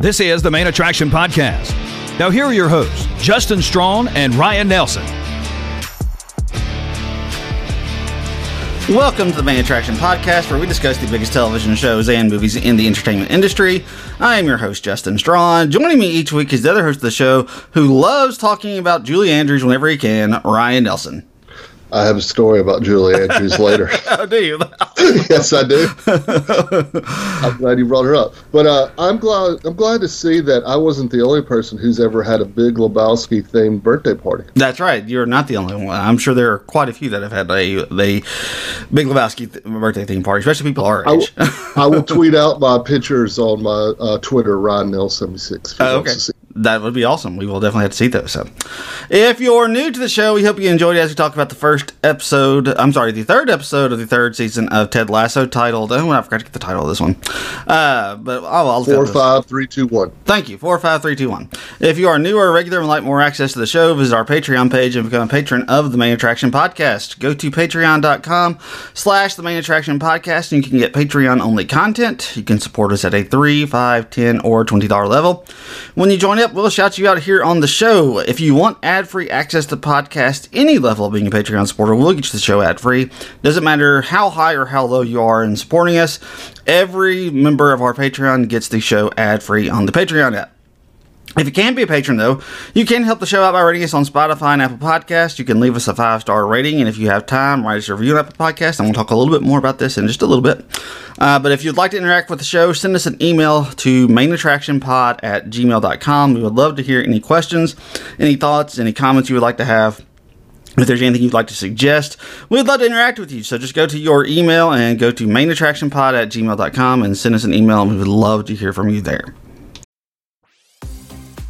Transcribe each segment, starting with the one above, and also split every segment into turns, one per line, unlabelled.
This is the Main Attraction Podcast. Now, here are your hosts, Justin Strawn and Ryan Nelson.
Welcome to the Main Attraction Podcast, where we discuss the biggest television shows and movies in the entertainment industry. I am your host, Justin Strawn. Joining me each week is the other host of the show who loves talking about Julie Andrews whenever he can, Ryan Nelson.
I have a story about Julie Andrews later.
oh, do you?
yes, I do. I'm glad you brought her up. But uh, I'm glad I'm glad to see that I wasn't the only person who's ever had a Big Lebowski themed birthday party.
That's right. You're not the only one. I'm sure there are quite a few that have had a, a Big Lebowski th- birthday theme party, especially people our age.
I, w- I will tweet out my pictures on my uh, Twitter, Ryan Nell 76.
Oh, okay. That would be awesome. We will definitely have to see those. So, if you're new to the show, we hope you enjoyed it as we talk about the first episode. I'm sorry, the third episode of the third season of Ted Lasso, titled. Oh, I forgot to get the title of this one. Uh, but oh, I'll
four, five, three, two, one.
Thank you. Four, five, three, two, one. If you are new or regular and like more access to the show, visit our Patreon page and become a patron of the Main Attraction Podcast. Go to patreon.com slash the Main Attraction Podcast and you can get Patreon only content. You can support us at a three, five, ten, or twenty dollar level. When you join up, we'll shout you out here on the show. If you want ad-free access to podcast, any level of being a Patreon supporter, we'll get you the show ad-free. Doesn't matter how high or how low you are in supporting us. Every member of our Patreon gets the show ad-free on the Patreon app. If you can be a patron, though, you can help the show out by rating us on Spotify and Apple Podcasts. You can leave us a five star rating, and if you have time, write us a review on Apple Podcasts. I'm going to talk a little bit more about this in just a little bit. Uh, but if you'd like to interact with the show, send us an email to mainattractionpod at gmail.com. We would love to hear any questions, any thoughts, any comments you would like to have. If there's anything you'd like to suggest, we'd love to interact with you. So just go to your email and go to mainattractionpod at gmail.com and send us an email, and we would love to hear from you there.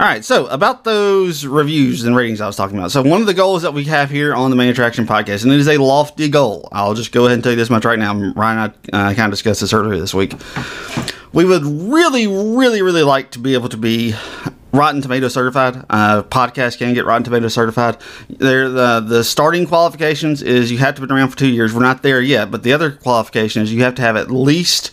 All right, so about those reviews and ratings I was talking about. So one of the goals that we have here on the Main Attraction Podcast, and it is a lofty goal. I'll just go ahead and tell you this much right now. Ryan and I uh, kind of discussed this earlier this week. We would really, really, really like to be able to be Rotten Tomato certified. Uh, podcast can get Rotten Tomato certified. There, the the starting qualifications is you have to be around for two years. We're not there yet, but the other qualification is you have to have at least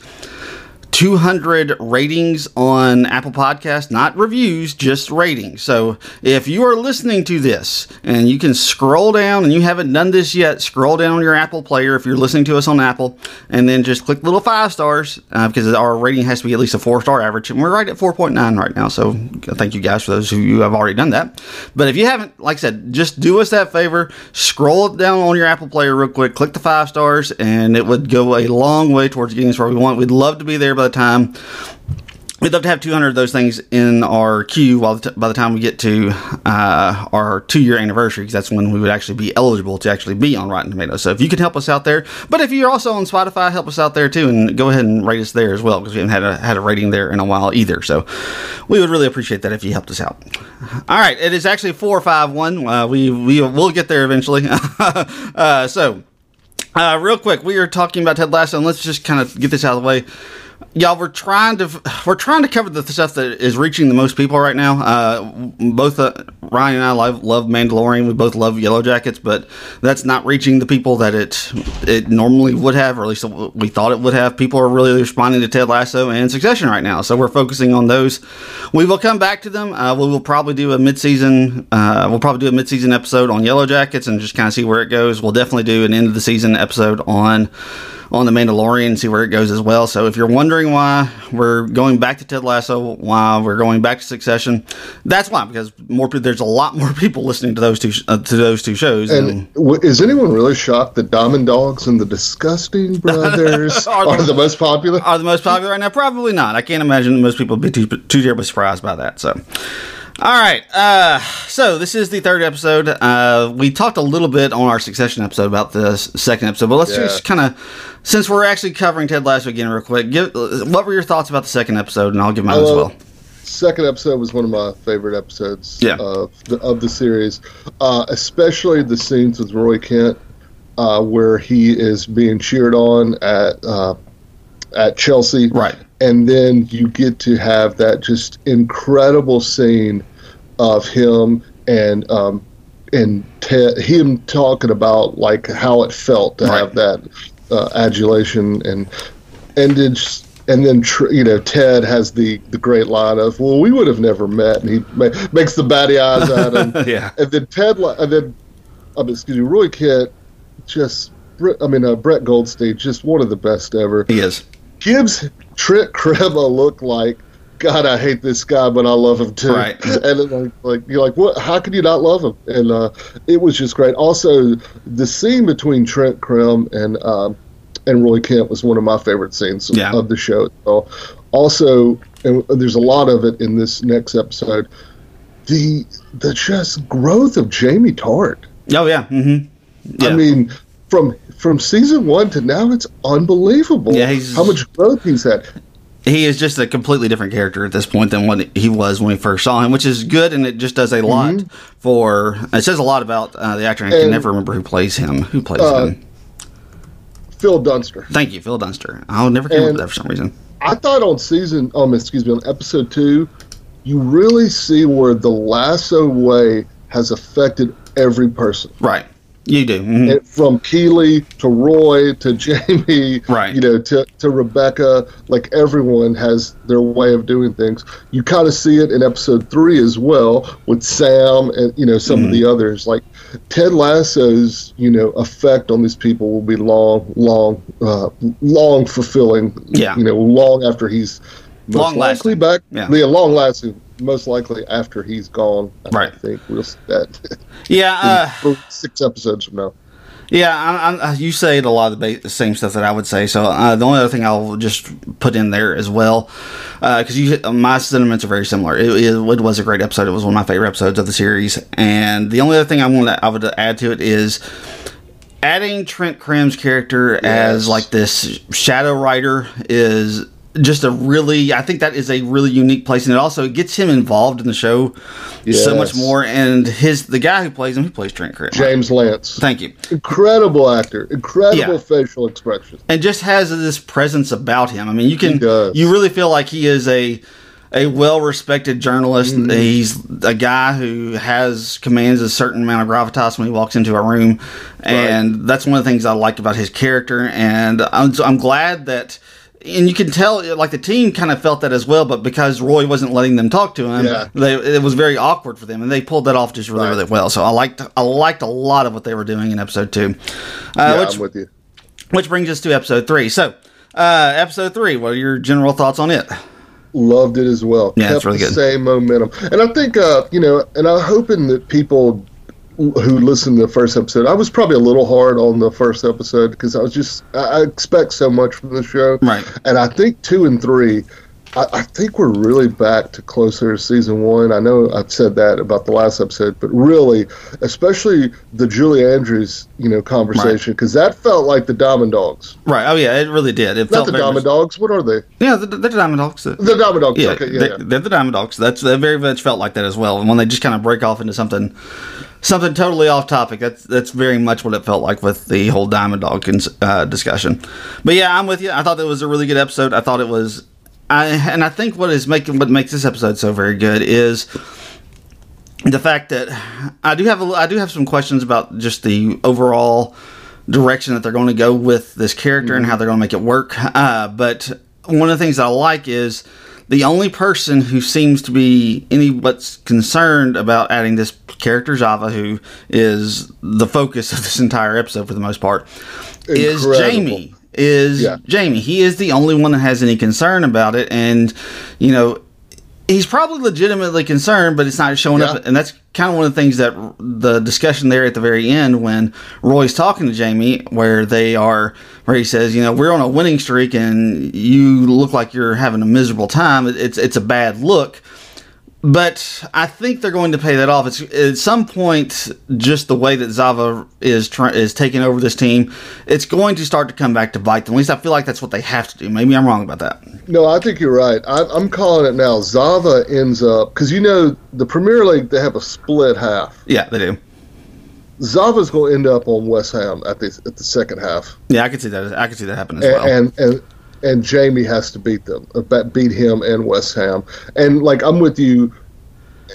200 ratings on Apple Podcast, not reviews, just ratings. So if you are listening to this and you can scroll down and you haven't done this yet, scroll down on your Apple player if you're listening to us on Apple and then just click little five stars uh, because our rating has to be at least a four star average. And we're right at 4.9 right now. So thank you guys for those who you have already done that. But if you haven't, like I said, just do us that favor, scroll down on your Apple player real quick, click the five stars, and it would go a long way towards getting us where we want. We'd love to be there by the time. We'd love to have 200 of those things in our queue while t- by the time we get to uh, our two year anniversary, because that's when we would actually be eligible to actually be on Rotten Tomatoes. So if you could help us out there, but if you're also on Spotify, help us out there too, and go ahead and rate us there as well, because we haven't had a, had a rating there in a while either. So we would really appreciate that if you helped us out. All right, it is actually 451. Uh, we, we, we'll get there eventually. uh, so. Uh, real quick, we are talking about Ted Lasso, and let's just kind of get this out of the way. Y'all, we're trying to we're trying to cover the stuff that is reaching the most people right now. Uh, both uh, Ryan and I love, love Mandalorian. We both love Yellow Jackets, but that's not reaching the people that it it normally would have, or at least we thought it would have. People are really responding to Ted Lasso and Succession right now, so we're focusing on those. We will come back to them. Uh, we will probably do a midseason. Uh, we'll probably do a midseason episode on Yellow Jackets and just kind of see where it goes. We'll definitely do an end of the season episode on on the Mandalorian and see where it goes as well. So if you're wondering why we're going back to Ted Lasso, why we're going back to Succession, that's why because more there's a lot more people listening to those two uh, to those two shows.
And w- is anyone really shocked that Diamond Dogs and the Disgusting Brothers are, the, are, the, most popular?
Are the most popular right now? Probably not. I can't imagine most people would be too too terribly surprised by that. So. All right. Uh, so this is the third episode. Uh, we talked a little bit on our Succession episode about the second episode, but let's yeah. just kind of, since we're actually covering Ted Lasso again, real quick. Give what were your thoughts about the second episode, and I'll give mine uh, as well.
second episode was one of my favorite episodes
Yeah.
of the of the series, uh, especially the scenes with Roy Kent, uh, where he is being cheered on at uh, at Chelsea,
Right.
And then you get to have that just incredible scene of him and um, and Ted, him talking about like how it felt to
Right.
have that uh, adulation and and then and then you know Ted has the the great line of well we would have never met and he ma- makes the batty eyes at him
Yeah.
and then Ted and then um, excuse me Roy Kent just I mean uh, Brett Goldstein just one of the best ever
He is.
Gives Trent Crimm a look like God, I hate this guy, but I love him too.
Right.
And like, like you're like, what? How can you not love him? And uh, it was just great. Also, the scene between Trent Crimm and um, and Roy Kent was one of my favorite scenes
Yeah.
of the show. So, also, and there's a lot of it in this next episode. The the just growth of Jamie Tartt.
Oh yeah. Mm-hmm. Yeah.
I mean, from from season one to now, it's unbelievable.
Yeah, he's-
how much growth he's had.
he is just a completely different character at this point than what he was when we first saw him, which is good, and it just does a lot for. It says a lot about uh, the actor. and I can never remember who plays him. Who plays
Uh,
him?
Phil Dunster.
Thank you, Phil Dunster. I'll never remember
and-
that for some reason.
I thought on season, um, excuse me, on episode two, you really see where the lasso way has affected every person.
Right, you do. mhm.
It, from Keeley to Roy to Jamie,
Right.
You know, to to Rebecca, like everyone has their way of doing things. You kind of see it in episode three as well with Sam and you know some
Mm-hmm.
of the others. Like Ted Lasso's, you know, effect on these people will be long, long, uh, long fulfilling.
Yeah.
you know, long after he's
Long
likely
lasting.
back.
Yeah.
Yeah, long lasting. Most likely after he's gone. I
Right.
think we'll see that
Yeah, uh,
six episodes from now.
yeah. I, I, you say a lot of the, same stuff that I would say. So uh, the only other thing I'll just put in there as well, because you my sentiments are very similar. It, it, it was a great episode. It was one of my favorite episodes of the series. And the only other thing I want to I would add to it is adding Trent Crimm's character as like this shadow rider is just a really I think that is a really unique place and it also gets him involved in the show so much more and his the guy who plays him he plays Trent Crimm
James Lance.
thank you
incredible actor, incredible
Yeah.
facial expression.
and just has this presence about him I mean you can you really feel like he is a a well-respected journalist.
Mm-hmm.
He's a guy who has commands a certain amount of gravitas when he walks into a room, and that's one of the things I like about his character. And I'm, so I'm glad that, and you can tell, like the team kind of felt that as well. But because Roy wasn't letting them talk to him,
Yeah.
they, it was very awkward for them, and they pulled that off just really,
Right.
really well. So I liked I liked a lot of what they were doing in episode two. Uh,
yeah,
which,
I'm with you.
which brings us to episode three. So, uh, episode three, what are your general thoughts on it?
Loved it as well.
Yeah, it's
Kept
really
the
good.
same momentum, and I think uh, you know, and I'm hoping that people who listened to the first episode, I was probably a little hard on the first episode because I was just I expect so much from the show,
Right.
And I think two and three. I, I think we're really back to closer to season one. I know I've said that about the last episode, but really, especially the Julie Andrews, you know, conversation because that felt like the Diamond Dogs.
Right. Oh yeah, it really did. It
Not
felt
the Diamond
much-
Dogs. What are they?
Yeah, the, the Diamond Dogs. The,
Diamond Dogs.
yeah,
okay, yeah,
they,
yeah.
they're the Diamond Dogs. That's that very much felt like that as well. And when they just kind of break off into something, something totally off topic, that's that's very much what it felt like with the whole Diamond Dog cons- uh, discussion. But yeah, I'm with you. I thought that was a really good episode. I thought it was, I and I think what is making what makes this episode so very good is the fact that I do have a, I do have some questions about just the overall direction that they're going to go with this character and how they're going to make it work. Uh, but one of the things that I like is the only person who seems to be any what's concerned about adding this character Zava, who is the focus of this entire episode for the most part, is Jamie. Is
Yeah.
Jamie? He is the only one that has any concern about it, and you know he's probably legitimately concerned, but it's not showing
Yeah.
up. And that's kind of one of the things that the discussion there at the very end when Roy's talking to Jamie, where they are, where he says, you know, we're on a winning streak and you look like you're having a miserable time. It's it's a bad look. But I think they're going to pay that off. It's at some point, just the way that Zava is try, is taking over this team, it's going to start to come back to bite them. At least I feel like that's what they have to do. Maybe I'm wrong about that.
No, I think you're right. I, I'm calling it now. Zava ends up because you know the Premier League they have a split half.
Yeah, they do.
Zava's going to end up on West Ham at the at the second half.
Yeah, I could see that. I could see that happen as
and,
well.
And and and Jamie has to beat them, uh, beat him and West Ham. And like I'm with you.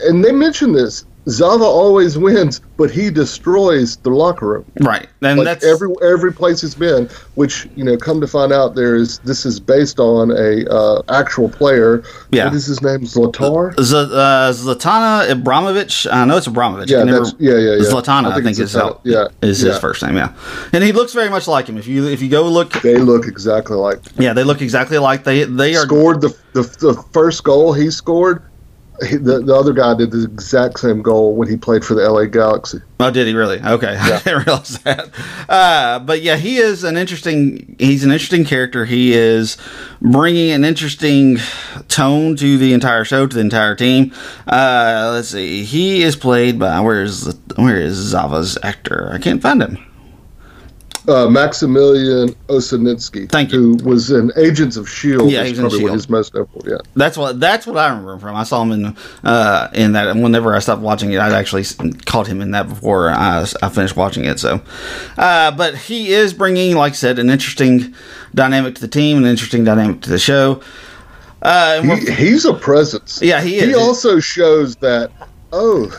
And they mentioned this. Zava always wins, but he destroys the locker room.
Right, and
like
that's
every every place he's been. Which you know, come to find out, there is this is based on a uh, actual player.
Yeah.
what is his name? Zlatar.
Z- uh, Zlatana Ibrahimovic. I know it's Abramovich.
Yeah,
never-
that's- yeah, yeah, yeah.
Zlatana,
I
I
think
think,
it's
is how.
Yeah,
is his
yeah.
first name. Yeah, and he looks very much like him. If you if you go look,
They look exactly like
yeah, they look exactly like they they are.
scored the, the the first goal he scored. He, the, the other guy did the exact same goal when he played for the LA Galaxy.
Oh, did he really? Okay, I didn't realize that. Uh, but yeah, he is an interesting. He's an interesting character. He is bringing an interesting tone to the entire show, to the entire team. Uh, let's see. He is played by where is where is Zava's actor? I can't find him.
Uh, Maximilian Osinski,
Thank you.
who was in Agents of Shield.
Yeah, Agents of
probably
S.H.I.E.L.D..
his most notable. Yeah,
That's what that's what I remember him from. I saw him in uh, in that. And whenever I stopped watching it, I'd actually caught him in that before I, I finished watching it. So, uh, but he is bringing, like I said, an interesting dynamic to the team, an interesting dynamic to the show. Uh,
he, he's a presence.
Yeah, he is.
He also shows that oh,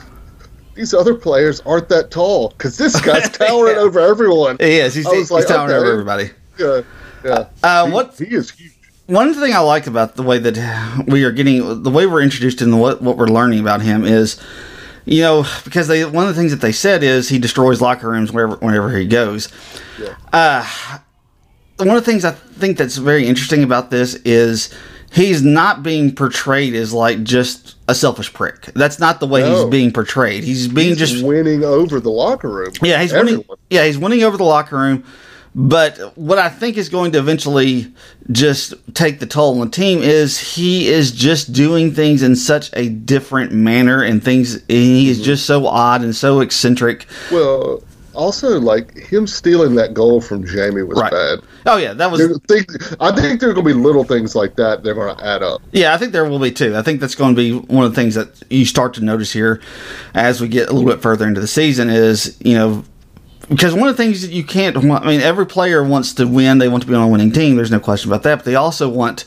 these other players aren't that tall because this guy's towering
Yeah.
over everyone.
he is. He's, he's
like,
towering
okay.
over everybody.
Yeah, yeah.
Uh,
He-
what-
he is huge.
One thing I like about the way that we are getting, the way we're introduced and what what we're learning about him is, you know, because they one of the things that they said is he destroys locker rooms wherever whenever he goes. Uh, one of the things I think that's very interesting about this is he's not being portrayed as like just a selfish prick. That's not the way
No.
he's being portrayed. He's being
He's
just
winning over the locker room.
yeah, he's
Everyone.
winning. Yeah, he's winning over the locker room. But what I think is going to eventually just take the toll on the team is he is just doing things in such a different manner and things. And he
Mm-hmm.
is just so odd and so eccentric.
Well, also like him stealing that goal from Jamie was
Right.
bad.
Oh yeah, that was.
Think, I think there are going to be little things like that. They're going to add up.
Yeah, I think there will be too. I think that's going to be one of the things that you start to notice here as we get a little bit further into the season is, you know, because one of the things that you can't, I mean, every player wants to win. They want to be on a winning team. There's no question about that. But they also want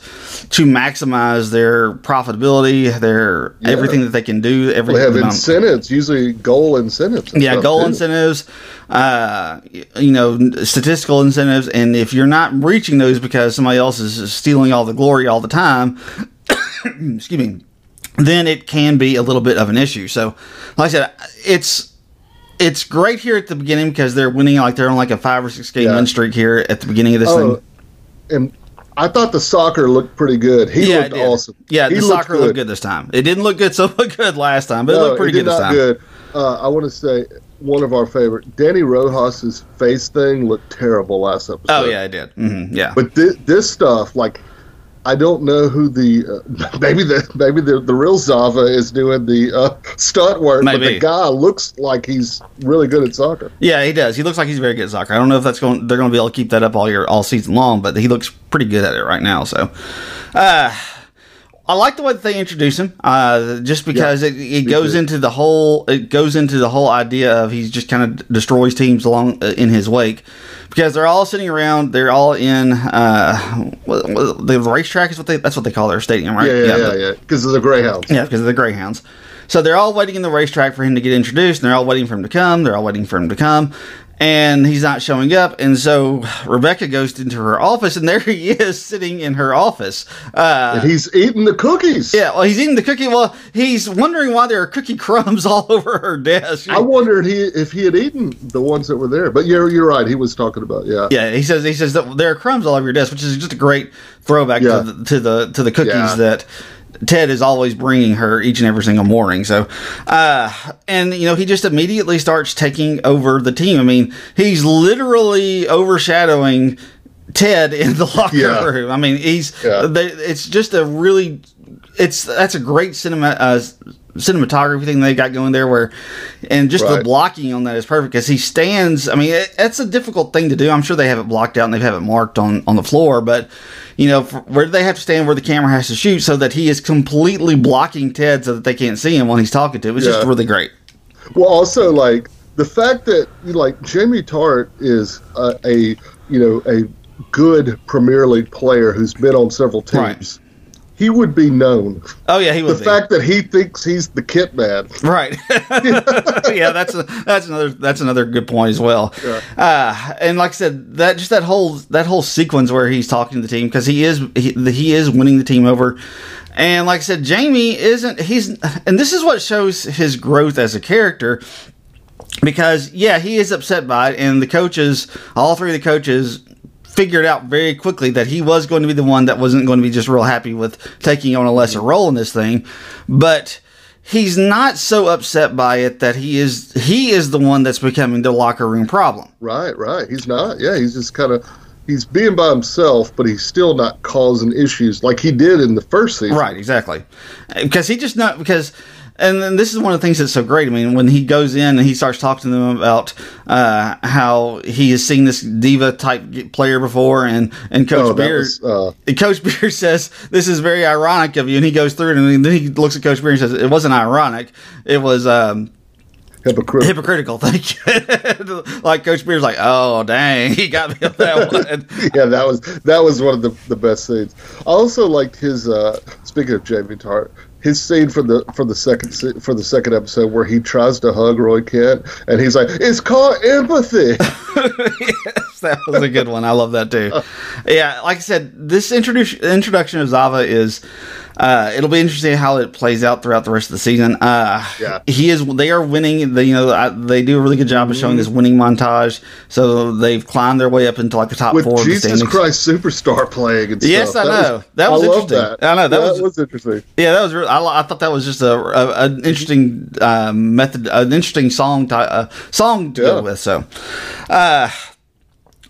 to maximize their profitability, their
Yeah.
everything that they can do.
They have incentives, usually goal incentives.
yeah,
stuff,
goal
too.
incentives, uh, you know, statistical incentives, and if you're not reaching those because somebody else is stealing all the glory all the time, excuse me, then it can be a little bit of an issue. So, like I said, it's it's great here at the beginning because they're winning like they're on like a five or six game
Yeah.
win streak here at the beginning of this
Oh,
thing.
and I thought the soccer looked pretty good. He
Yeah,
looked awesome.
Yeah,
he
the soccer looked good this time. It didn't look good so good last time, but it looked pretty
it did
good this time.
good. Uh, I want to say one of our favorite, Dani Rojas's face thing looked terrible last episode.
Oh yeah, it did. hmm yeah.
But thi- this stuff, like, I don't know who the uh, maybe the maybe the, the real Zava is doing the uh, stunt work, but the guy looks like he's really good at soccer.
Yeah, he does. He looks like he's very good at soccer. I don't know if that's going. They're going to be able to keep that up all year, all season long, but he looks pretty good at it right now. So, uh, I like the way that they introduce him. Uh, just because it, it goes
too.
into the whole. It goes into the whole idea of he's just kind of destroys teams along uh, in his wake. Because they're all sitting around, they're all in uh, the racetrack is what they that's what they call their stadium, right?
Yeah, yeah, yeah,
the-
yeah. Because of the Greyhounds.
yeah, because of the Greyhounds. So they're all waiting in the racetrack for him to get introduced, and they're all waiting for him to come. They're all waiting for him to come, and he's not showing up. And so Rebecca goes into her office, and there he is sitting in her office. Uh,
And he's eating the cookies.
yeah, well, he's eating the cookie. Well, he's wondering why there are cookie crumbs all over her desk.
I wondered he if he had eaten the ones that were there. But you're you're right. He was talking about yeah.
Yeah, he says he says that there are crumbs all over your desk, which is just a great throwback
Yeah.
to, the, to the to the cookies
Yeah.
that Ted is always bringing her each and every single morning. So, uh, and you know, he just immediately starts taking over the team. I mean, he's literally overshadowing Ted in the locker
Yeah.
room. I mean, he's
Yeah.
they, it's just a really it's that's a great cinema uh, cinematography thing they got going there where and just the blocking on that is perfect because he stands i mean it, it's a difficult thing to do. I'm sure they have it blocked out and they have it marked on on the floor but you know where do they have to stand where the camera has to shoot so that he is completely blocking ted so that they can't see him when he's talking to him? It's just really great.
Well, also like the fact that like Jamie Tartt is a, a you know a good Premier League player who's been on several
Right.
He would be known.
oh yeah he would.
The
was
fact that he thinks he's the kit man.
Right. yeah, that's a, that's another that's another good point as well. Uh, and like I said, that just that whole that whole sequence where he's talking to the team because he is he, he is winning the team over. And like I said, Jamie isn't he's and this is what shows his growth as a character because yeah, he is upset by it, and the coaches, all three of the coaches, figured out very quickly that he was going to be the one that wasn't going to be just real happy with taking on a lesser role in this thing, but he's not so upset by it that he is he is the one that's becoming the locker room problem.
Right, right. He's not. Yeah, he's just kind of he's being by himself, but he's still not causing issues like he did in the first season.
Right, exactly. Because he just not because, and then this is one of the things that's so great. I mean, when he goes in and he starts talking to them about uh, how he has seen this diva type player before, and and Coach
Oh,
Beard.
was, uh,
and Coach Beard says this is very ironic of you, and he goes through it, and then he looks at Coach Beard and says it wasn't ironic, it was um,
hypocritical.
hypocritical. Thank you. like Coach Beard's like, oh dang, he got me on that one.
yeah, that was that was one of the, the best scenes. I also liked his. Uh, speaking of Jamie Tartt, his scene for the for the second for the second episode where he tries to hug Roy Kent and he's like, "It's called empathy."
yes, that was a good one. I love that too. Yeah, like I said, this introduction introduction of Zava is. Uh, it'll be interesting how it plays out throughout the rest of the season. Uh,
Yeah.
he is. They are winning. They, you know, I, they do a really good job of showing this winning montage. So they've climbed their way up into like the top
With
four of the
Jesus. Christ Superstar playing and
Yes. I know. That was
I
interesting.
that.
I know, that was-
interesting.
Yeah, that was. I, I thought that was just a, a an interesting uh, method, an interesting song to, uh, song to
Yeah.
go with. So, uh,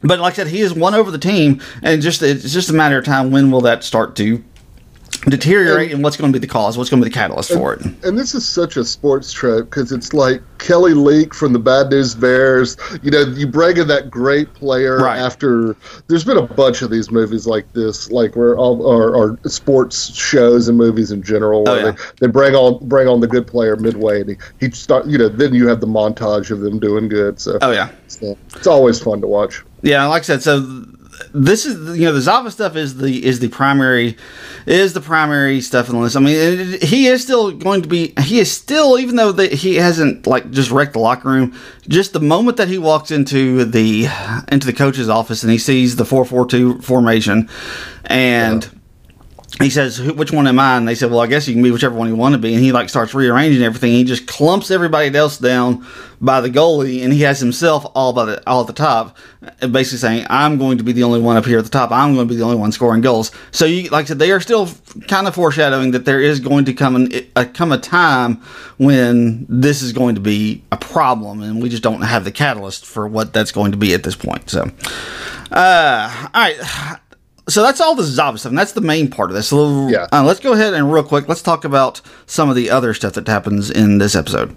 but like I said, he has won over the team, and just it's just a matter of time when will that start to deteriorate, and, what's going to be the cause? What's going to be the catalyst for it?
And this is such a sports trope because it's like Kelly Leak from the Bad News Bears. You know, you bring in that great player
Right.
after. There's been a bunch of these movies like this, like where all or, or sports shows and movies in general,
Oh,
where
yeah.
they, they bring on bring on the good player midway, and he, he start. You know, then you have the montage of them doing good. So,
Oh yeah.
so it's always fun to watch.
Yeah, like I said, so this is you know the Zava stuff is the is the primary is the primary stuff in the list. I mean, it, he is still going to be he is still even though that he hasn't like just wrecked the locker room. Just the moment that he walks into the into the coach's office and he sees the four four two formation, and. He says, "Which one am I?" And they said, "Well, I guess you can be whichever one you want to be." And he like starts rearranging everything. He just clumps everybody else down by the goalie, and he has himself all by the all at the top, basically saying, "I'm going to be the only one up here at the top. I'm going to be the only one scoring goals." So, you like I said, they are still kind of foreshadowing that there is going to come an, a, come a time when this is going to be a problem, and we just don't have the catalyst for what that's going to be at this point. So, uh, all right so that's all the Zava stuff, and that's the main part of this. So
Yeah.
uh, let's go ahead and real quick, let's talk about some of the other stuff that happens in this episode.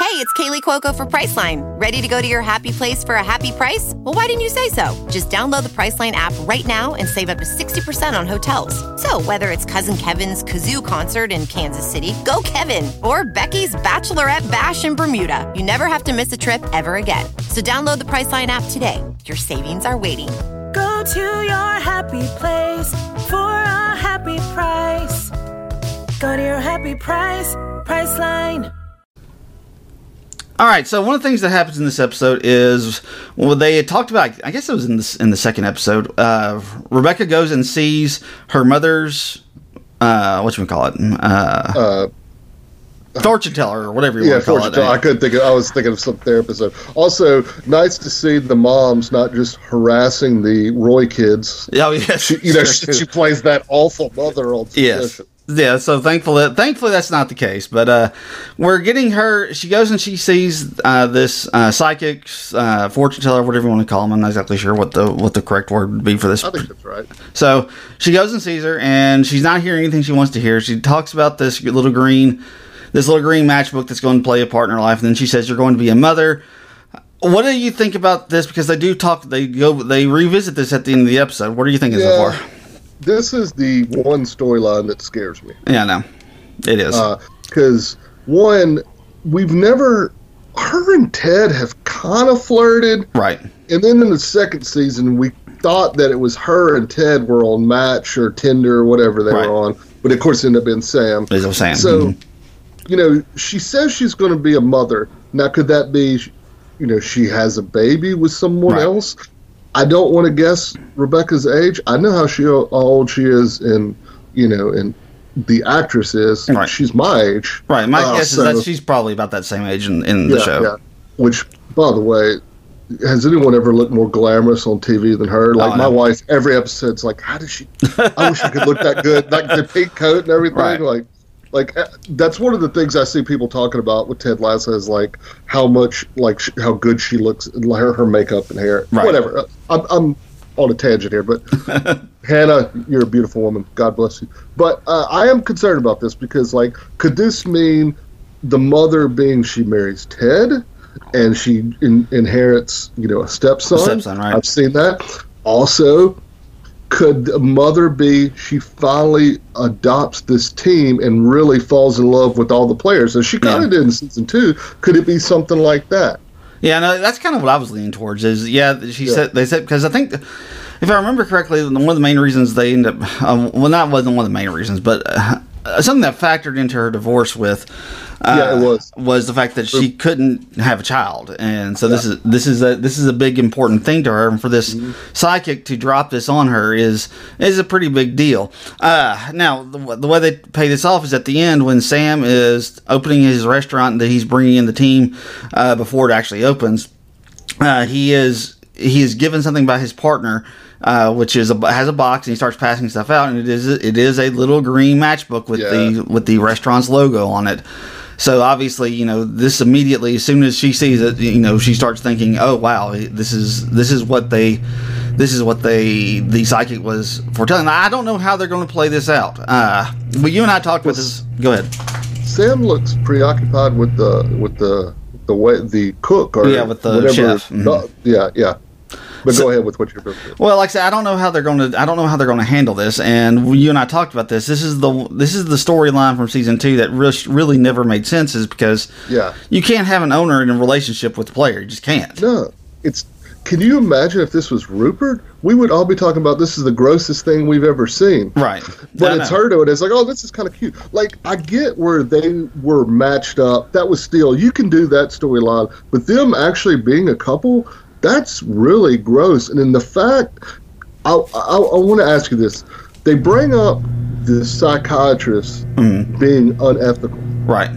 Hey, it's Kaley Cuoco for Priceline. Ready to go to your happy place for a happy price? Well, why didn't you say so? Just download the Priceline app right now and save up to 60% on hotels. So, whether it's Cousin Kevin's Kazoo concert in Kansas City, go Kevin, or Becky's Bachelorette Bash in Bermuda, you never have to miss a trip ever again. So, download the Priceline app today. Your savings are waiting.
Go to your happy place for a happy price. Go to your happy price, Priceline.
All right, so one of the things that happens in this episode is well, they had talked about. I guess it was in this in the second episode. Uh, Rebecca goes and sees her mother's uh, what you call it, uh,
Uh,
fortune teller or whatever you
yeah,
want to call it.
I couldn't think. Of, I was thinking of some therapist. Also, nice to see the moms not just harassing the Roy kids.
Oh yes,
She, you know, she, she plays that awful mother on
Yes. yeah, so thankfully, thankfully that's not the case. But uh, we're getting her. She goes and she sees uh, this uh, psychic, uh, fortune teller, whatever you want to call him. I'm not exactly sure what the what the correct word would be for this.
I think that's right.
So she goes and sees her, and she's not hearing anything she wants to hear. She talks about this little green, this little green matchbook that's going to play a part in her life, and then she says, "You're going to be a mother." What do you think about this? Because they do talk, they go, they revisit this at the end of the episode. What are you thinking so far?
This is the one storyline that scares me.
Yeah, no, it is.
because one, we've never her and Ted have kind of flirted,
right.
and then in the second season we thought that it was her and Ted were on Match or Tinder or whatever they
Right.
were on, but of course it ended up being Sam.
Is what Sam.
So,
Mhm.
You know, she says she's going to be a mother. Now, could that be, you know, she has a baby with someone
Right.
else? I don't want to guess Rebecca's age. I know how she how old she is, and you know, and the actress is.
Right.
She's my age.
Right. My
Uh,
guess
so-
is that she's probably about that same age in, in the
yeah,
show.
yeah. Which, by the way, has anyone ever looked more glamorous on TV than her? Like
Oh,
my
no.
wife, every episode's like, how does she? I wish I could look that good, like the pink coat and everything.
Right.
Like, like uh, that's one of the things I see people talking about with Ted Lasso is like how much, like sh- how good she looks, her her makeup and hair,
Right.
whatever. Uh, I'm, I'm on a tangent here, but Hannah, you're a beautiful woman. God bless you. But uh, I am concerned about this because, like, could this mean the mother being she marries Ted and she in, inherits, you know, a stepson?
stepson, right.
I've seen that. Also, could the mother be she finally adopts this team and really falls in love with all the players? As she kind
Yeah.
of did in season two. Could it be something like that?
Yeah, no, that's kind of what I was leaning towards. Is yeah, she
Yeah.
said they said because I think if I remember correctly, one of the main reasons they end up um, well, not wasn't one of the main reasons, but uh, something that factored into her divorce with. Uh,
Yeah, it was.
was the fact that she couldn't have a child, and so this is this is a this is a big important thing to her, and for this
Mm-hmm.
psychic to drop this on her is is a pretty big deal. Uh, now the, the way they pay this off is at the end when Sam is opening his restaurant that he's bringing in the team uh, before it actually opens. Uh, he is he is given something by his partner, uh, which is a, has a box, and he starts passing stuff out, and it is it is a little green matchbook with
Yeah.
the with the restaurant's logo on it. So obviously, you know, this immediately, as soon as she sees it, you know, she starts thinking, "Oh wow, this is this is what they, this is what they the psychic was foretelling." I don't know how they're going to play this out. Uh, but you and I talked about this. Go ahead.
Sam looks preoccupied with the with the the way the cook or
Yeah, with the
whatever.
chef. Mhm.
Uh, yeah, yeah. But go ahead with what you're doing.
Well, like I said, I don't know how they're going to. I don't know how they're going to handle this. And you and I talked about this. This is the this is the storyline from season two that really, really never made sense. Is because
Yeah.
you can't have an owner in a relationship with the player. You just can't.
No, it's. Can you imagine if this was Rupert? We would all be talking about this is the grossest thing we've ever seen.
Right.
But it's her doing it. It's like, oh, this is kind of cute. Like, I get where they were matched up. That was still, you can do that storyline. But them actually being a couple, that's really gross. And then the fact, I, I, I want to ask you this. They bring up the psychiatrist
Mm-hmm.
being unethical.
Right.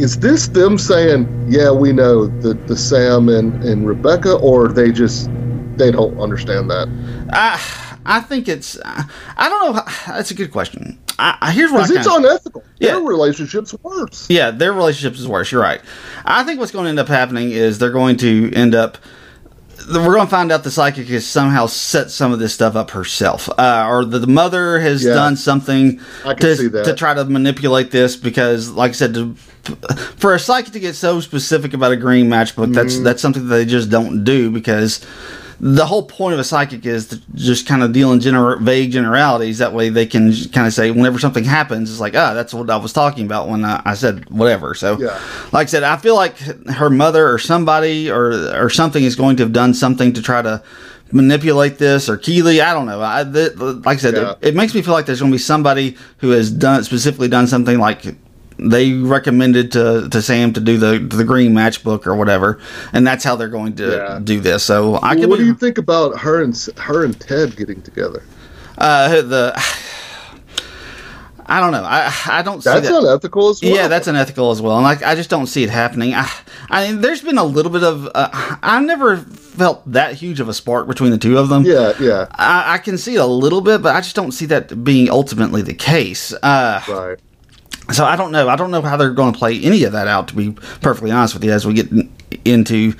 Is this them saying, yeah, we know the, the Sam and, and Rebecca, or they just, they don't understand that?
I I think it's. I don't know. That's a good question. I, I here's what I
it's
kinda-
unethical.
Yeah.
Their relationship's worse.
Yeah, their relationship is worse. You're right. I think what's going to end up happening is they're going to end up. We're going to find out the psychic has somehow set some of this stuff up herself, uh, or the, the mother has
Yeah.
done something to, to try to manipulate this. Because, like I said, to, for a psychic to get so specific about a green matchbook,
Mm-hmm.
that's that's something that they just don't do because the whole point of a psychic is to just kind of deal in gener- vague generalities. That way, they can kind of say whenever something happens, it's like, ah, that's what I was talking about when I, I said whatever. So,
Yeah.
like I said, I feel like her mother or somebody or or something is going to have done something to try to manipulate this or Keeley. I don't know. I th- like I said,
Yeah.
it, it makes me feel like there's going to be somebody who has done specifically done something like they recommended to, to Sam to do the the green matchbook or whatever, and that's how they're going to
Yeah.
do this. So I
Well,
could
what do you think about her and her and Ted getting together?
uh, the. I don't know. I I don't see
That's
that.
unethical as well.
Yeah, that's unethical as well, and like I just don't see it happening. I, I mean, there's been a little bit of. Uh, I've never felt that huge of a spark between the two of them.
yeah, yeah,
I, I can see it a little bit, but I just don't see that being ultimately the case. Uh,
right.
So I don't know. I don't know how they're going to play any of that out. To be perfectly honest with you, as we get into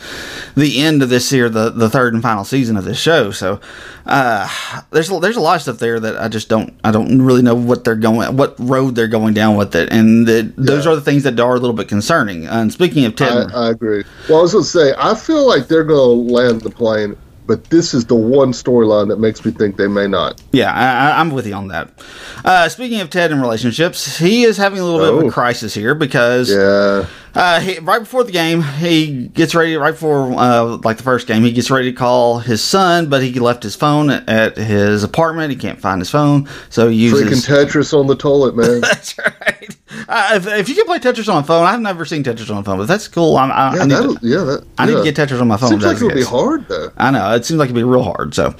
the end of this year, the the third and final season of this show. So uh, there's a- there's a lot of stuff there that I just don't I don't really know what they're going what road they're going down with it, and the, those are the things that are a little bit concerning. And speaking of Ted,
I, I agree. Well, I was going to say, I feel like they're going to land the plane, but this is the one storyline that makes me think they may not.
Yeah, I, I'm with you on that. Uh, speaking of Ted and relationships, he is having a little bit of
Oh.
a crisis here because
Yeah,
uh, he, right before the game, he gets ready. Right before uh, like the first game, he gets ready to call his son, but he left his phone at his apartment. He can't find his phone, so he uses freaking.
Tetris on the toilet, man.
that's right. Uh, if, if you can play Tetris on a phone, I've never seen Tetris on a phone, but that's cool. I'm, I,
Yeah,
I need to,
yeah, that,
I need to get Tetris on my phone.
Seems like it
the
would be hard though.
I know it seems like it'd be real hard. So,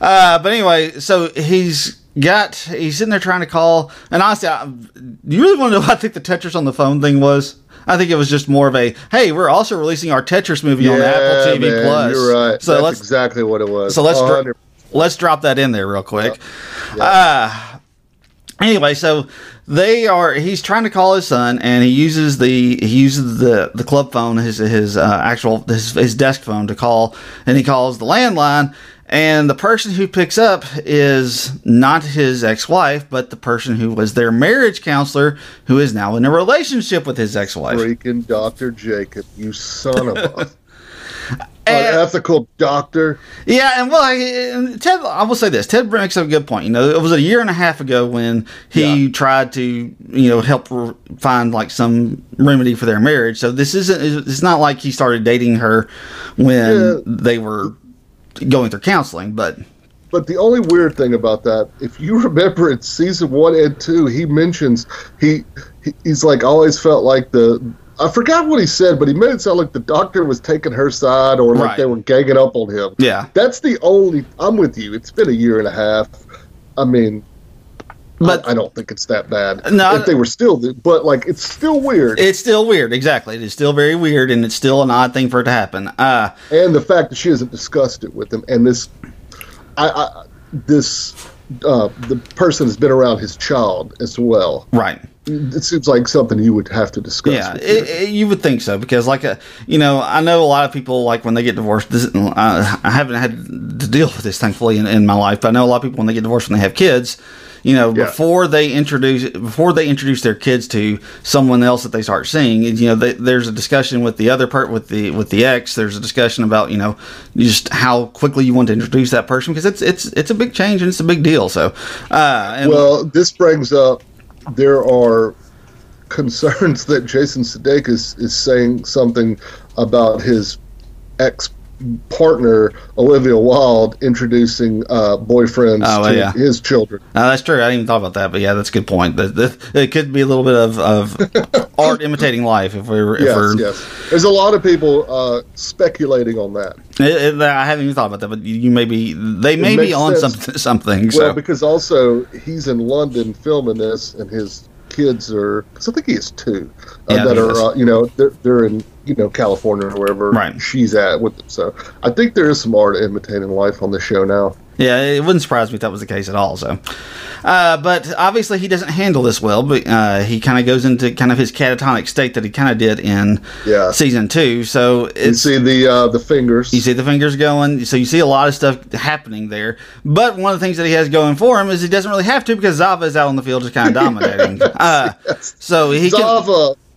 uh, but anyway, so he's got he's sitting there trying to call, and honestly, I, do you really want to know what I think the Tetris on the phone thing was? I think it was just more of a hey, we're also releasing our Tetris movie on Apple TV
man,
Plus.
You're right.
So
That's exactly what it was.
so let's
100%.
let's drop that in there real quick. Uh, anyway, so they are. He's trying to call his son, and he uses the he uses the the club phone, his his uh, actual his, his desk phone to call, and he calls the landline. And the person who picks up is not his ex-wife, but the person who was their marriage counselor, who is now in a relationship with his ex-wife.
freaking Doctor Jacob, you son of a
And-
unethical doctor.
Yeah, and well, I, and Ted, I will say this: Ted makes a good point. You know, it was a year and a half ago when he
Yeah.
tried to, you know, help r- find like some remedy for their marriage. So this isn't. It's not like he started dating her when
Yeah.
they were going through counseling. But
But the only weird thing about that, if you remember in season one and two, he mentions he, he he's like always felt like the I forgot what he said, but he made it sound like the doctor was taking her side or like
Right.
they were ganging up on him.
Yeah.
That's the only I'm with you. It's been a year and a half. I mean
But-
I, I don't think it's that bad.
No,
if they were still, but like it's still weird.
it's still weird. Exactly, it is still very weird, and it's still an odd thing for it to happen. Uh,
and the fact that she hasn't discussed it with him, and this, I, I this, uh, the person has been around his child as well.
right.
It seems like something you would have to discuss.
Yeah, it, it- you would think so because, like, a, you know, I know a lot of people like when they get divorced. This, uh, I haven't had to deal with this thankfully in, in my life, but I know a lot of people when they get divorced when they have kids. You know,
Yeah.
before they introduce before they introduce their kids to someone else that they start seeing, you know, they, there's a discussion with the other part with the with the ex. There's a discussion about you know just how quickly you want to introduce that person because it's it's it's a big change and it's a big deal. So, uh, and,
well, this brings up there are concerns that Jason Sudeikis is saying something about his ex partner Olivia Wilde introducing uh, boyfriends
Oh,
to
yeah.
his children.
Uh, that's true. I didn't even thought about that, but yeah, that's a good point. It could be a little bit of, of art imitating life if we're. If
Yes,
we're
yes. There's a lot of people uh, speculating on that.
It- it- I haven't even thought about that, but you, you may be. They may be on
sense.
something. Something.
Well,
So
because also he's in London filming this, and his kids are. Because I think he has two uh,
Yeah,
that are. Uh, you know, they're they're in you know California or wherever
Right.
she's at with them. So I think there is some art imitating life on the show now.
yeah, it wouldn't surprise me if that was the case at all. So, uh, but obviously he doesn't handle this well. But uh, he kind of goes into kind of his catatonic state that he kind of did in
Yeah.
season two. So
You see the uh, the fingers.
You see the fingers going, so you see a lot of stuff happening there. But one of the things that he has going for him is he doesn't really have to because Zava is out on the field just kind of dominating. uh, so he can,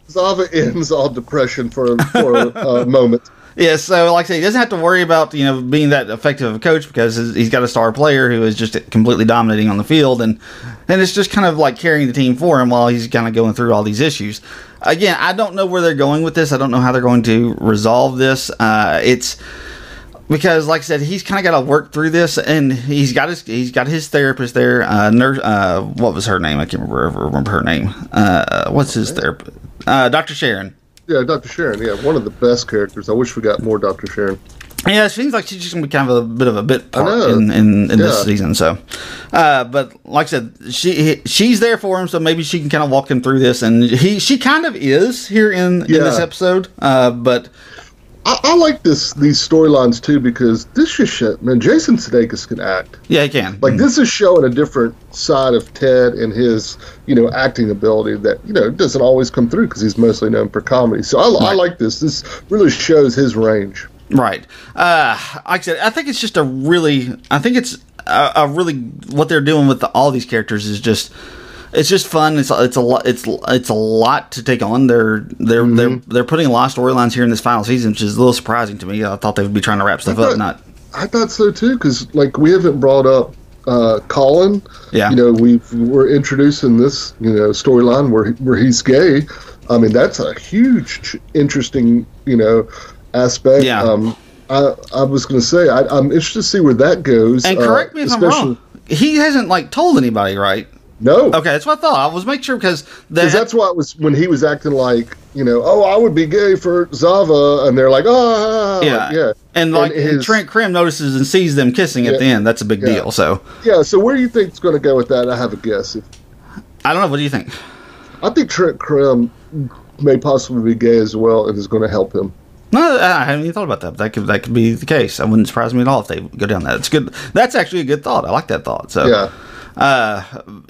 Zava ends all depression for for a moment.
yeah. So like I say, he doesn't have to worry about you know being that effective of a coach because he's got a star player who is just completely dominating on the field, and and it's just kind of like carrying the team for him while he's kind of going through all these issues. Again, I don't know where they're going with this. I don't know how they're going to resolve this. Uh, it's because like I said, he's kind of got to work through this, and he's got his he's got his therapist there. Uh, nurse, uh, what was her name? I can't remember remember her name. Uh, what's his therapist? Uh, Dr. Sharon.
Yeah, Dr. Sharon. Yeah, one of the best characters. I wish we got more Dr. Sharon.
Yeah, it seems like she's just gonna be kind of a bit of a bit part in, in, in this season. So, uh, but like I said, she she's there for him, so maybe she can kind of walk him through this, and he she kind of is here in, in this episode. Uh, but
I, I like this these storylines too because this just shit, man. Jason Sudeikis can act.
yeah, he can.
Like this is showing a different side of Ted and his, you know, acting ability that you know doesn't always come through because he's mostly known for comedy. So I, I like this. This really shows his range.
Right. Uh, like I said, I think it's just a really, I think it's a, a really what they're doing with the, all these characters is just, it's just fun. It's it's a lot. It's it's a lot to take on. They're they're they're they're putting a lot of storylines here in this final season, which is a little surprising to me. I thought they would be trying to wrap stuff up,
thought-
not.
I thought so too because like we haven't brought up uh, Colin.
Yeah.
You know, we we're introducing this you know storyline where where he's gay. I mean, that's a huge, interesting you know aspect.
Yeah.
Um, I I was going to say I, I'm interested to see where that goes.
And
uh,
correct me if I'm wrong. He hasn't like told anybody, right?
No.
Okay, that's what I thought. I was making sure because that,
that's why it was when he was acting like, you know, oh, I would be gay for Zava, and they're like, oh,
yeah,
yeah,
And like
his-
Trent Crimm notices and sees them kissing at the end. That's a big
Yeah.
deal. So
yeah. So where do you think it's going to go with that? I have a guess. If,
I don't know. What do you think?
I think Trent Crimm may possibly be gay as well, and is going to help him.
No, I haven't even thought about that. That could that could be the case. I wouldn't surprise me at all if they go down that. It's good. That's actually a good thought. I like that thought. So
Yeah.
Uh,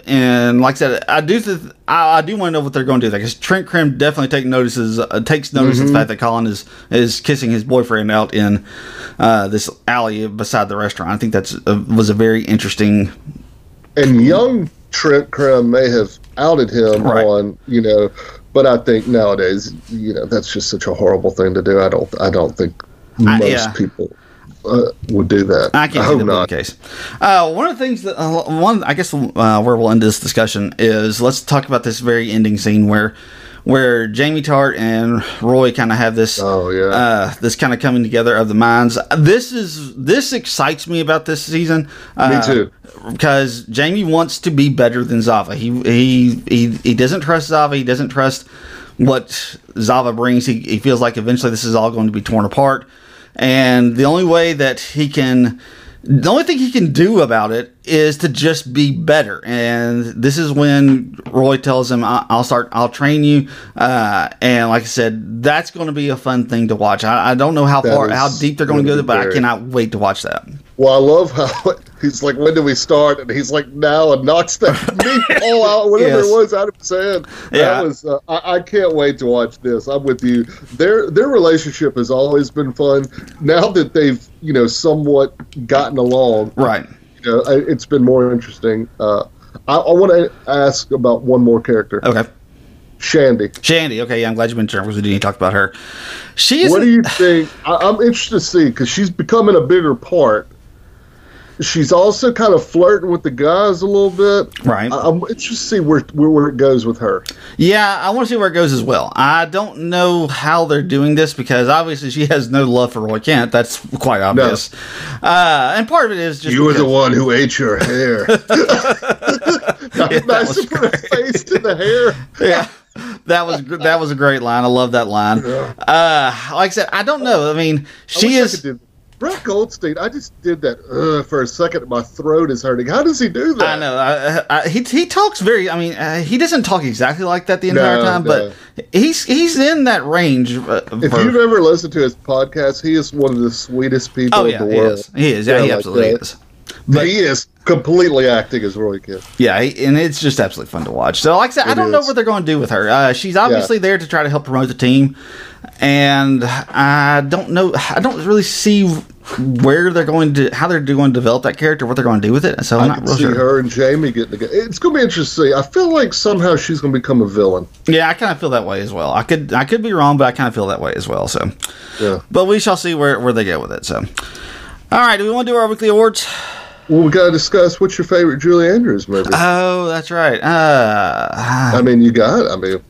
and like I said, I do th- I, I do want to know what they're going to do. Because Trent Crimm definitely take notices uh, takes notice of the fact that Colin is is kissing his boyfriend out in uh, this alley beside the restaurant. I think that's uh, was a very interesting.
And young Trent Crimm may have outed him
Right.
on, you know, but I think nowadays, you know, that's just such a horrible thing to do. I don't, I don't think
I-
most
yeah.
people uh, would do that.
I can't see that
not.
the case. Uh, one of the things that uh, one I guess uh, where we'll end this discussion is let's talk about this very ending scene where where Jamie Tartt and Roy kind of have this
Oh, yeah.
uh, this kind of coming together of the minds. This is this excites me about this season. Uh,
too.
Because Jamie wants to be better than Zava. He he he he doesn't trust Zava. He doesn't trust what Zava brings. He, he feels like eventually this is all going to be torn apart. And the only way that he can, the only thing he can do about it is to just be better. And this is when Roy tells him, "I- "I'll start, I'll train you." Uh, and like I said, that's going to be a fun thing to watch. I, I don't know how
That
far, how deep they're going to go, but I cannot wait to watch that.
Well, I love how he's like, "When do we start?" And he's like, "Now," and knocks that meat all out, whatever
Yes.
it was, out of his hand.
Yeah.
That was. Uh, I, I can't wait to watch this. I'm with you. Their their relationship has always been fun. Now that they've you know somewhat gotten along,
Right.
you know, it's been more interesting. Uh, I, I want to ask about one more character,
Okay.
Shandy.
Shandy. Okay. Yeah, I'm glad you mentioned her because we didn't talk about her. She.
What do you think? I, I'm interested to see because she's becoming a bigger part. She's also kind of flirting with the guys a little bit.
Right.
I, I'm interested to see where, where where it goes with her.
Yeah, I want to see where it goes as well. I don't know how they're doing this because obviously she has no love for Roy Kent. That's quite obvious. Uh, and part of it is just
You were the one who ate your hair. nice
was
to put a face to the hair.
yeah. That was that was a great line. I love that line. Uh, like I said, I don't know. I mean,
I
she
I
is.
could Brett Goldstein. I just did that uh, for a second. My throat is hurting. How does he do that?
I know. I, I, he he talks very. I mean, uh, he doesn't talk exactly like that the entire
No,
time,
no.
but he's he's in that range. Uh,
If
for-
you've ever listened to his podcast, he is one of the sweetest people
oh
in
yeah,
the
he
world.
is. He is. Yeah, he
like
absolutely
that.
is. But-
he is completely acting as Roy Kent.
Yeah, and it's just absolutely fun to watch. So, like I said, I don't know what they're going to do with her. Uh, she's obviously there to try to help promote the team, and I don't know. I don't really see where they're going to, how they're going to develop that character, what they're going to do with it. So I'm
I
not
can
real
see
sure.
her and Jamie getting together. It's going to be interesting. to see. I feel like somehow she's going to become a villain.
Yeah, I kind of feel that way as well. I could, I could be wrong, but I kind of feel that way as well. So,
Yeah.
but we shall see where where they go with it. So, all right, do we want to do our weekly awards?
Well, we got to discuss what's your favorite Julie Andrews movie.
Oh, that's right. Uh,
I mean, you got. I mean,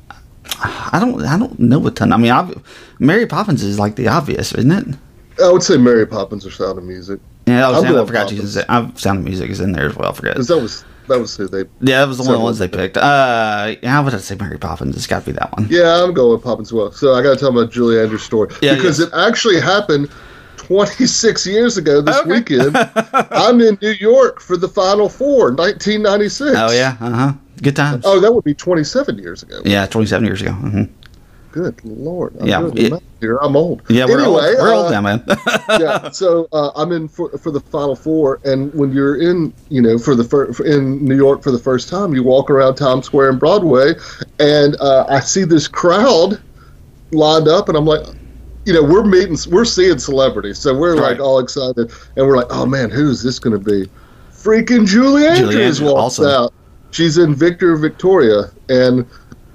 I don't, I don't know a ton. I mean, I've, Mary Poppins is like the obvious, isn't it?
I would say Mary Poppins or Sound of Music
Yeah, Sound, I
going
forgot
Poppins.
she's. I Sound of Music is in there as well. I forget.
because that was that was who they.
Yeah, that was the one of the ones they picked. Uh, how would I say Mary Poppins? It's got to be that one.
Yeah, I'm going with Poppins as well. So I got to tell my Julie Andrews story
Yeah,
because it actually happened 26 years ago this
Okay.
weekend. I'm in New York for the Final Four, 1996.
Oh yeah, uh huh. Good times.
Oh, that would be 27 years ago.
Yeah, 27 years ago. hmm
Good lord. I'm
Yeah, it-
here. I'm old.
Yeah, we're
anyway,
old. We're old
uh,
now, man.
yeah. So uh, I'm in for, for the Final Four, and when you're in, you know, for the fir- in New York for the first time, you walk around Times Square and Broadway, and uh, I see this crowd lined up, and I'm like, you know, we're meeting, we're seeing celebrities, so we're
Right.
like all excited, and we're like, oh man, who's this going to be? Freaking Julie Andrews walks
awesome.
out. She's in Victor Victoria, and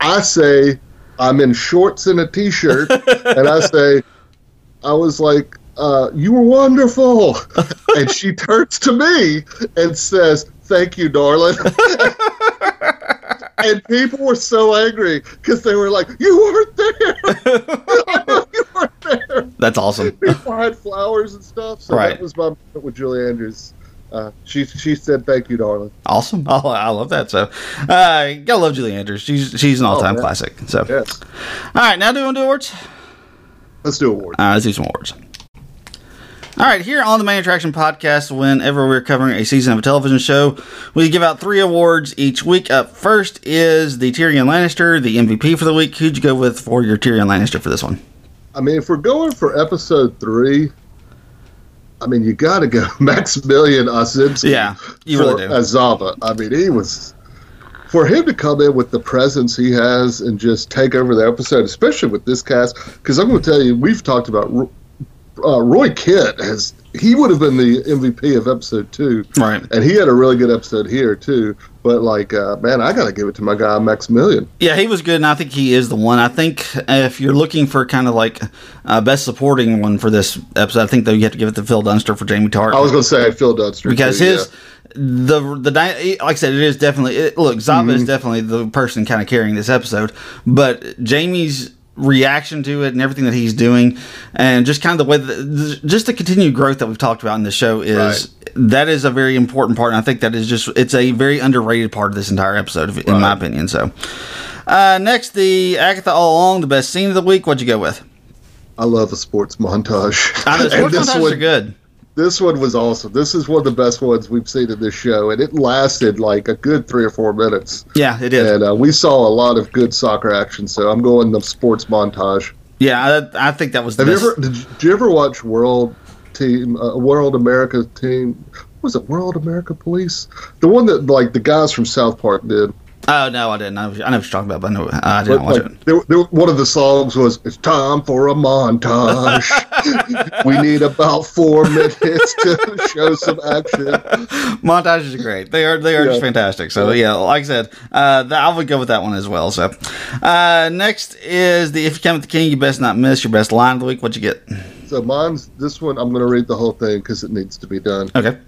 I say, I'm in shorts and a t-shirt, and I say, I was like, uh, "You were wonderful," and she turns to me and says, "Thank you, darling." and people were so angry because they were like, "You weren't there! I know you weren't there."
That's awesome.
People had flowers and stuff, so
Right.
that was my moment with Julie Andrews. Uh, she she said, "Thank you, darling."
Awesome. Oh, I love that. So, uh, gotta love Julie Andrews. She's she's an all time
Oh,
classic. So,
Yes,
all right, now doing do awards.
let's do awards.
All right, let's do some awards. All right, here on the Main Attraction Podcast, whenever we're covering a season of a television show, we give out three awards each week. Up first is the Tyrion Lannister, the MVP for the week. Who'd you go with for your Tyrion Lannister for this one?
I mean, if we're going for episode three, I mean, you got to go Maximilian Osinski.
Yeah, you really do.
Azava. I mean, he was for him to come in with the presence he has and just take over the episode, especially with this cast. Because I'm going to tell you, we've talked about uh, Roy Kent has. He would have been the MVP of episode two,
Right.
And he had a really good episode here too. But like, uh, man, I got to give it to my guy Maximilian.
Yeah, he was good, and I think he is the one. I think if you're looking for kind of like uh, best supporting one for this episode, I think though you have to give it to Phil Dunster for Jamie Tartt.
I was going to say Phil Dunster
because
too,
his
yeah.
the the like I said, it is definitely it, look. Zava
Mm-hmm.
is definitely the person kind of carrying this episode, but Jamie's reaction to it and everything that he's doing, and just kind of the way that just the continued growth that we've talked about in the show is that is a very important part, and I think that is just it's a very underrated part of this entire episode, if- in my opinion. So. Uh, next, the Agatha All Along, the best scene of the week. What'd you go with?
I love a sports montage.
I know,
And
sports
this
montages
one-
are good.
This one was awesome. This is one of the best ones we've seen in this show, and it lasted like a good three or four minutes.
Yeah, it is.
And uh, we saw a lot of good soccer action, so I'm going the sports montage.
yeah, I, I think that was the
Have you ever did you, did you ever watch World Team uh, World America Team? what Was it World America Police? The one that like the guys from South Park did.
Oh no, I didn't. I, I know what you're talking about, but I know I didn't watch
like,
it.
there, there, one of the songs was "It's time for a montage. we need about four minutes to show some action."
Montages are great. They are they are just fantastic. So yeah, like I said, uh, th- I would go with that one as well. So uh, next is the if you come with the king, you best not miss your best line of the week. What you get?
So mine's this one. I'm going to read the whole thing because it needs to be done.
Okay.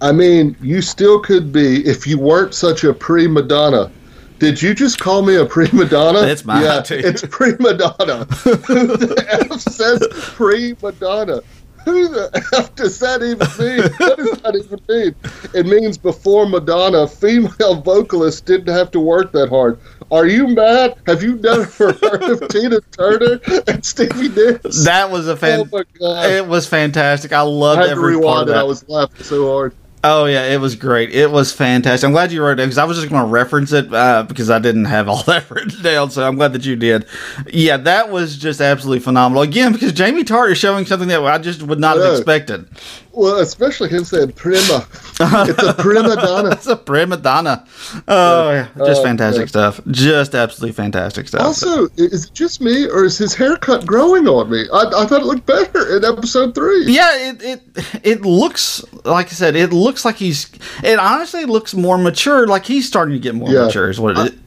I mean, you still could be if you weren't such a prima donna. Did you just call me a prima donna?
It's mine,
Yeah,
too.
it's prima donna. Who the F says prima donna? Who the F does that even mean? What does that even mean? It means before Madonna, female vocalists didn't have to work that hard. Are you mad? Have you never heard of Tina Turner and Stevie Nicks?
That was a fan.
Oh my God.
It was fantastic. I
I
loved
to
every part of
it.
that.
I was laughing so hard.
Oh yeah, it was great. It was fantastic. I'm glad you wrote it because I was just going to reference it uh, because I didn't have all that written down. So I'm glad that you did. Yeah, that was just absolutely phenomenal. Again, because Jamie Tartt is showing something that I just would not have expected.
Well, especially him saying prima. it's a prima donna.
it's a prima donna. Oh, yeah. just
Oh,
fantastic
yeah.
stuff. Just absolutely fantastic stuff.
Also, is it just me, or is his haircut growing on me? I, I thought it looked better in episode three.
yeah, it, it it looks like I said. It looks like he's. It honestly looks more mature. Like he's starting to get more
Yeah.
mature. Is what it is.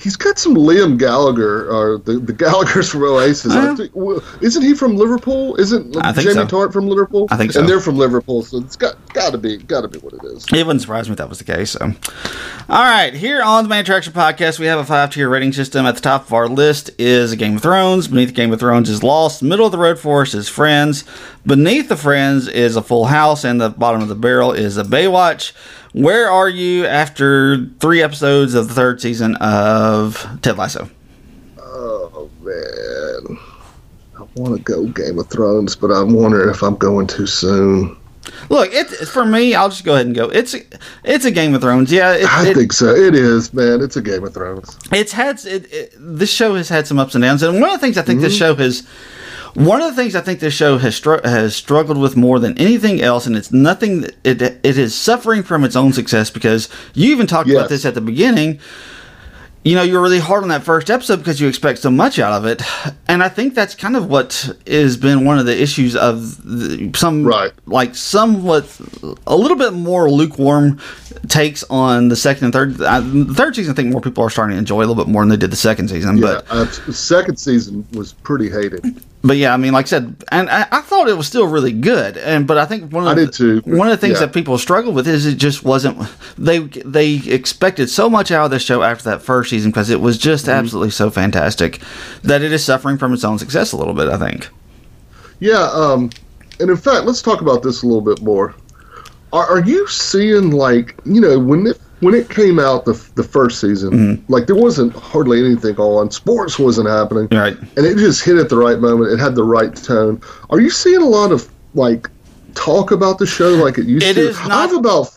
He's got some Liam Gallagher, or the, the Gallagher's from Oasis. I
Uh,
think, well, isn't he from Liverpool? Isn't
I think
Jamie
so.
Tartt from Liverpool?
I think so.
And they're from Liverpool, so it's got got to be got to be what it is.
It wouldn't surprise me if that was the case. So, all right, here on the Main Attraction Podcast, we have a five tier rating system. At the top of our list is Game of Thrones. Beneath Game of Thrones is Lost. Middle of the road for us is Friends. Beneath the Friends is a Full House, and the bottom of the barrel is a Baywatch. Where are you after three episodes of the third season of Ted Lasso?
Oh man, I'm want to go Game of Thrones, but I'm wondering if I'm going too soon.
Look, it for me. I'll just go ahead and go. It's it's a Game of Thrones. Yeah, it,
I
it-
think so. It is, man. It's a Game of Thrones.
it's had it, it, this show has had some ups and downs, and one of the things I think
Mm-hmm.
this show has. One of the things I think this show has str- has struggled with more than anything else, and it's nothing. It it is suffering from its own success because you even talked about this at the beginning. You know, you're really hard on that first episode because you expect so much out of it, and I think that's kind of what has been one of the issues of the, some
Right.
like somewhat a little bit more lukewarm takes on the second and third. Uh, the third season, I think more people are starting to enjoy a little bit more than they did the second season.
Yeah,
But
uh, second season was pretty hated.
But yeah, I mean, like I said, and I, I thought it was still really good. And but I think one of
I
the. One of the things
Yeah.
that people struggle with is it just wasn't. They they expected so much out of this show after that first season because it was just
Mm-hmm.
absolutely so fantastic that it is suffering from its own success a little bit. I think.
Yeah, um, and in fact, let's talk about this a little bit more. Are, are you seeing like you know when it when it came out the the first season,
Mm-hmm.
like there wasn't hardly anything on sports wasn't happening,
Right.
And it just hit at the right moment. It had the right tone. Are you seeing a lot of like talk about the show like it used
It
to?
is not-
I've about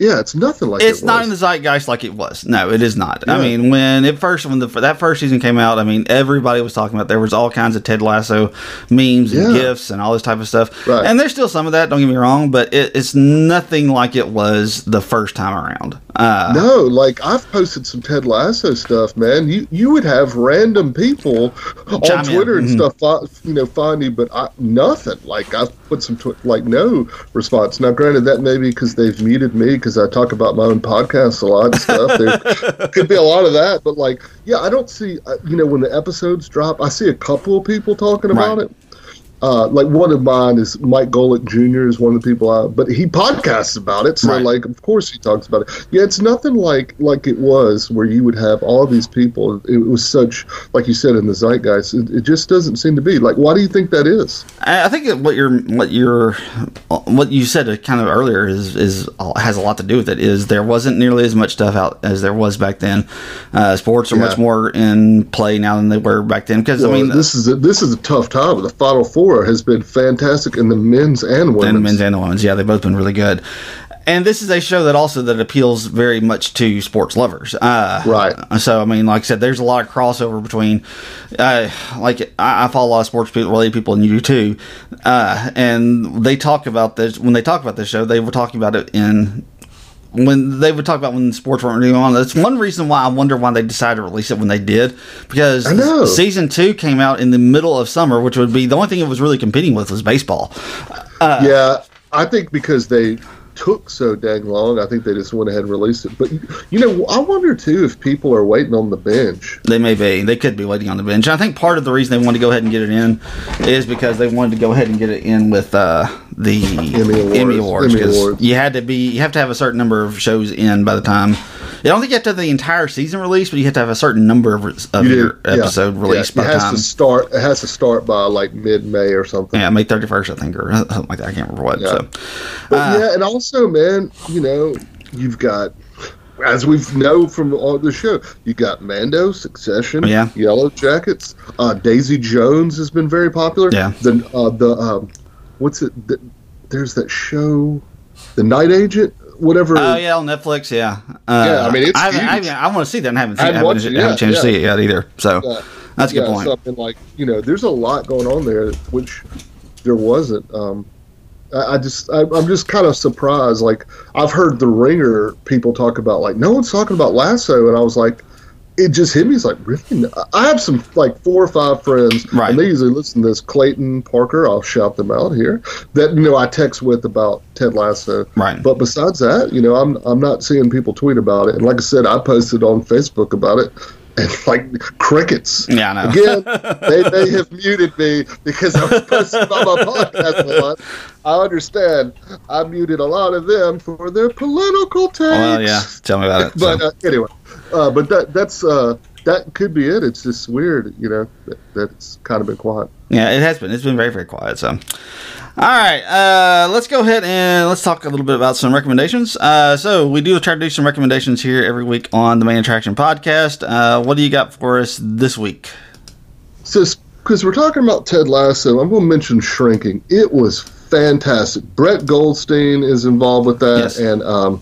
yeah, it's nothing like
it's
it
not in the zeitgeist like it was. No, it is not. I mean, when it first when the that first season came out, I mean, everybody was talking about. There was all kinds of Ted Lasso memes and
Yeah.
gifs and all this type of stuff.
Right.
And there's still some of that. Don't get me wrong, but it, it's nothing like it was the first time around. Uh,
No, like I've posted some Ted Lasso stuff, man. You you would have random people on
Chime in.
Twitter and
Mhm.
stuff, you know, find you, but I, nothing. Like I've put some tw- like no response. Now, granted, that may be because they've muted me because I talk about my own podcast a lot and stuff. There could be a lot of that, but like, yeah, I don't see. uh, You know, when the episodes drop, I see a couple of people talking about
Right.
it. Uh, like one of mine is Mike Golick Jr. is one of the people I, but he podcasts about it. So
Right.
like, of course he talks about it. Yeah, it's nothing like like it was where you would have all these people. It was such, like you said, in the zeitgeist. It, it just doesn't seem to be. Like, why do you think that is?
I think what you're what you're what you said kind of earlier is is has a lot to do with it. Is there wasn't nearly as much stuff out as there was back then. Uh, sports are much more in play now than they were back then. Because I mean,
this is a, this is a tough time. The Final Four has been fantastic in the men's and women's.
and men's and the women's. Yeah, they've both been really good. And this is a show that also that appeals very much to sports lovers. Uh,
Right.
So I mean, like I said, there's a lot of crossover between, uh, like I, I follow a lot of sports people, related people, and you do too. Uh, and they talk about this when they talk about this show. They were talking about it in when they would talk about when sports weren't really on. That's one reason why I wonder why they decided to release it when they did, because
I know.
season two came out in the middle of summer, which would be the only thing it was really competing with was baseball.
Uh, yeah, I think because they took so dang long, I think they just went ahead and released it. But you know, I wonder too if people are waiting on the bench.
They may be. They could be waiting on the bench. I think part of the reason they wanted to go ahead and get it in is because they wanted to go ahead and get it in with uh, the
Awards.
Emmy Awards.
Emmy Awards.
You had to be. You have to have a certain number of shows in by the time. I don't think you have to have the entire season released, but you have to have a certain number of, of
You
your
yeah.
episode
Yeah,
released by
It has
time.
to start. It has to start by like mid-May or something.
yeah, May thirty first, I think, or something like that. I can't remember what.
Yeah.
So,
But yeah, and also, man, you know, you've got, as we know from all the show, you got Mando, Succession,
Yeah.
Yellow Jackets. Uh, Daisy Jones has been very popular.
Yeah.
The uh, the um, what's it? The, there's that show, The Night Agent, whatever.
oh yeah, on Netflix. Yeah, uh,
Yeah, I mean, it's
I, haven't- I, I want to see that. and I haven't
I
seen. I
haven't it
I haven't
yet,
changed to see it yet either. So
Yeah.
that's a good
yeah,
point.
something like you know, there's a lot going on there, which there wasn't. Um, I, I just, I, I'm just kind of surprised. Like I've heard the Ringer people talk about, like no one's talking about Lasso, and I was like, it just hit me. It's like really. I have some like four or five friends,
Right.
and they usually listen to this. Clayton Parker, I'll shout them out here. That you know, I text with about Ted Lasso.
Right.
But besides that, you know, I'm I'm not seeing people tweet about it. And like I said, I posted on Facebook about it, and like crickets.
Yeah, I know.
Again, they may have muted me because I was posting about my podcast a lot. I understand. I muted a lot of them for their political takes.
Well, yeah. Tell me about it.
But
so.
uh, anyway, uh, but that that's uh, that could be it. It's just weird, you know, that, that it's kind of been quiet.
Yeah, it has been. It's been very, very quiet. So, all right, uh, let's go ahead and let's talk a little bit about some recommendations. Uh, so, we do try to do some recommendations here every week on the Main Attraction podcast. Uh, what do you got for us this week?
So, because we're talking about Ted Lasso, I'm going to mention Shrinking. It was fantastic. Brett Goldstein is involved with that,
Yes.
and um,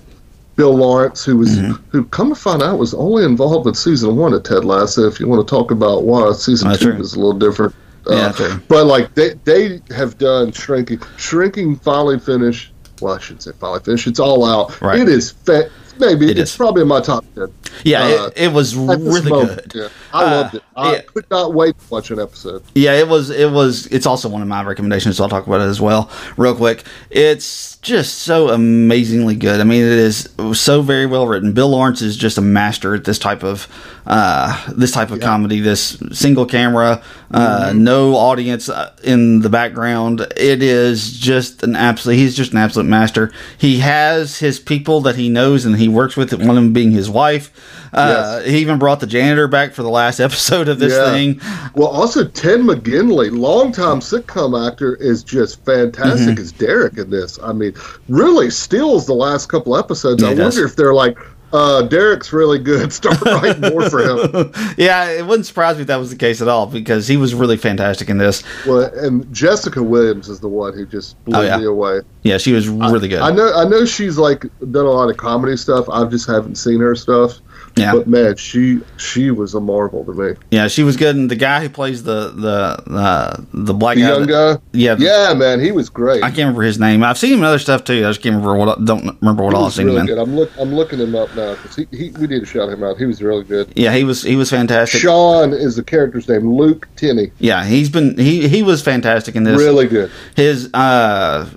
Bill Lawrence, who was
Mm-hmm.
who come to find out was only involved with season one of Ted Lasso. If you want to talk about why season
That's
two
true.
is a little different. Uh,
Yeah.
But like they they have done Shrinking. Shrinking finally finish. Well, I shouldn't say finally finished. It's all out.
Right.
It is fa- maybe
It
it's
is.
probably in my top ten.
Yeah,
Uh,
it, it was really
moment,
good.
Yeah, I
Uh,
loved it. I
yeah.
could not wait to watch an episode.
Yeah, it was. It was. It's also one of my recommendations, so I'll talk about it as well, real quick. It's just so amazingly good. I mean, it is so very well written. Bill Lawrence is just a master at this type of uh, this type of comedy. This single camera, uh, no audience uh, in the background. It is just an absolute. He's just an absolute master. He has his people that he knows and he works with. One of them being his wife. Uh,
Yes.
He even brought the janitor back for the last episode of this
Yeah.
thing.
Well, also Ted McGinley, longtime sitcom actor, is just fantastic
Mm-hmm.
as Derek in this. I mean, really steals the last couple episodes.
Yeah,
I wonder if they're like, uh, Derek's really good. Start writing more for him.
Yeah, it wouldn't surprise me if that was the case at all because he was really fantastic in this.
Well, and Jessica Williams is the one who just blew
Oh, yeah.
me away.
Yeah, she was really good.
I know, I know she's like done a lot of comedy stuff. I just haven't seen her stuff.
Yeah.
But man, she she was a marvel to me.
yeah, she was good. And the guy who plays the the uh, the black
The
guy,
young guy.
yeah,
Yeah, man, he was great.
I can't remember his name. I've seen him in other stuff too. I just can't remember what. Don't remember what all I've seen
really
him in.
good. I'm look I'm looking him up now because he, he we need to shout him out. He was really good.
Yeah, he was he was fantastic.
Sean is the character's name. Luke Tennie.
Yeah, he's been he he was fantastic in this.
Really good.
His uh,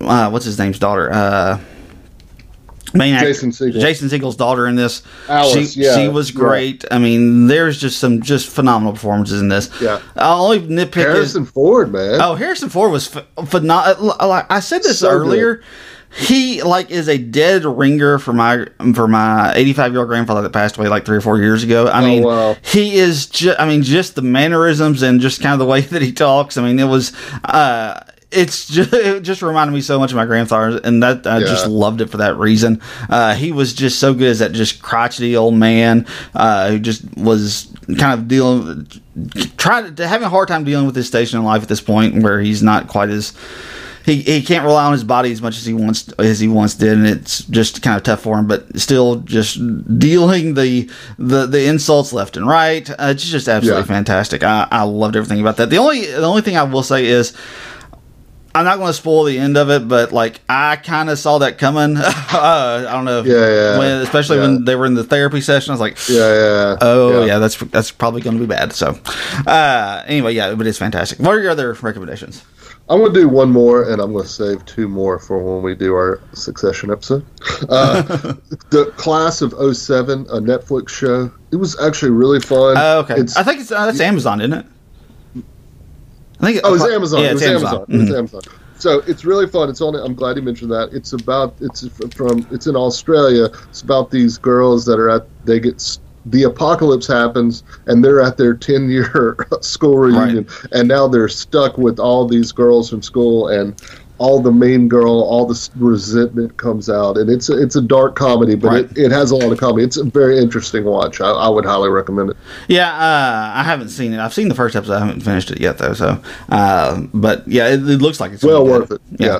uh what's his name's daughter uh. Main actor,
Jason Segel.
Jason Segel's daughter in this.
Alice,
she,
yeah,
she was
yeah.
great. I mean, there's just some just phenomenal performances in this.
Yeah.
I'll only nitpick is
Harrison Ford, man.
Oh, Harrison Ford was phenomenal. Like I said this
So
earlier. He like is a dead ringer for my for my 85 year old grandfather that passed away like three or four years ago. I
Oh,
mean,
wow.
he is just. I mean, just the mannerisms and just kind of the way that he talks. I mean, it was. uh it's just it just reminded me so much of my grandfather, and that I just loved it for that reason. Uh, he was just so good as that just crotchety old man uh, who just was kind of dealing, trying to having a hard time dealing with his station in life at this point, where he's not quite as he, he can't rely on his body as much as he once as he once did, and it's just kind of tough for him. But still, just dealing the the, the insults left and right. Uh, it's just absolutely
Yeah.
fantastic. I, I loved everything about that. The only the only thing I will say is. I'm not going to spoil the end of it, but like I kind of saw that coming. uh, I don't know, if-
Yeah, yeah,
when, especially
yeah.
when they were in the therapy session. I was like,
Yeah, yeah.
oh yeah, that's that's probably going to be bad. So, uh, anyway, yeah, but it's fantastic. What are your other recommendations?
I'm going to do one more, and I'm going to save two more for when we do our Succession episode. Uh, the Class of 07, a Netflix show. It was actually really fun.
Oh, okay.
It's,
I think it's uh, that's Amazon, isn't it? I think.
oh, it's Amazon.
Yeah,
it's
it's
Amazon.
Amazon.
It's
Mhm.
Amazon. So it's really fun. It's on. I'm glad you mentioned that. It's about. It's from. It's in Australia. It's about these girls that are at. They get. s- The apocalypse happens, and they're at their 10 year school reunion, and now they're stuck with all these girls from school, and all the main girl, all the resentment comes out, and it's a, it's a dark comedy, but
Right.
it, it has a lot of comedy. It's a very interesting watch. I, I would highly recommend it.
Yeah, uh, I haven't seen it. I've seen the first episode. I haven't finished it yet, though. So, uh, but yeah, it, it looks like it's
Well worth it. Yeah.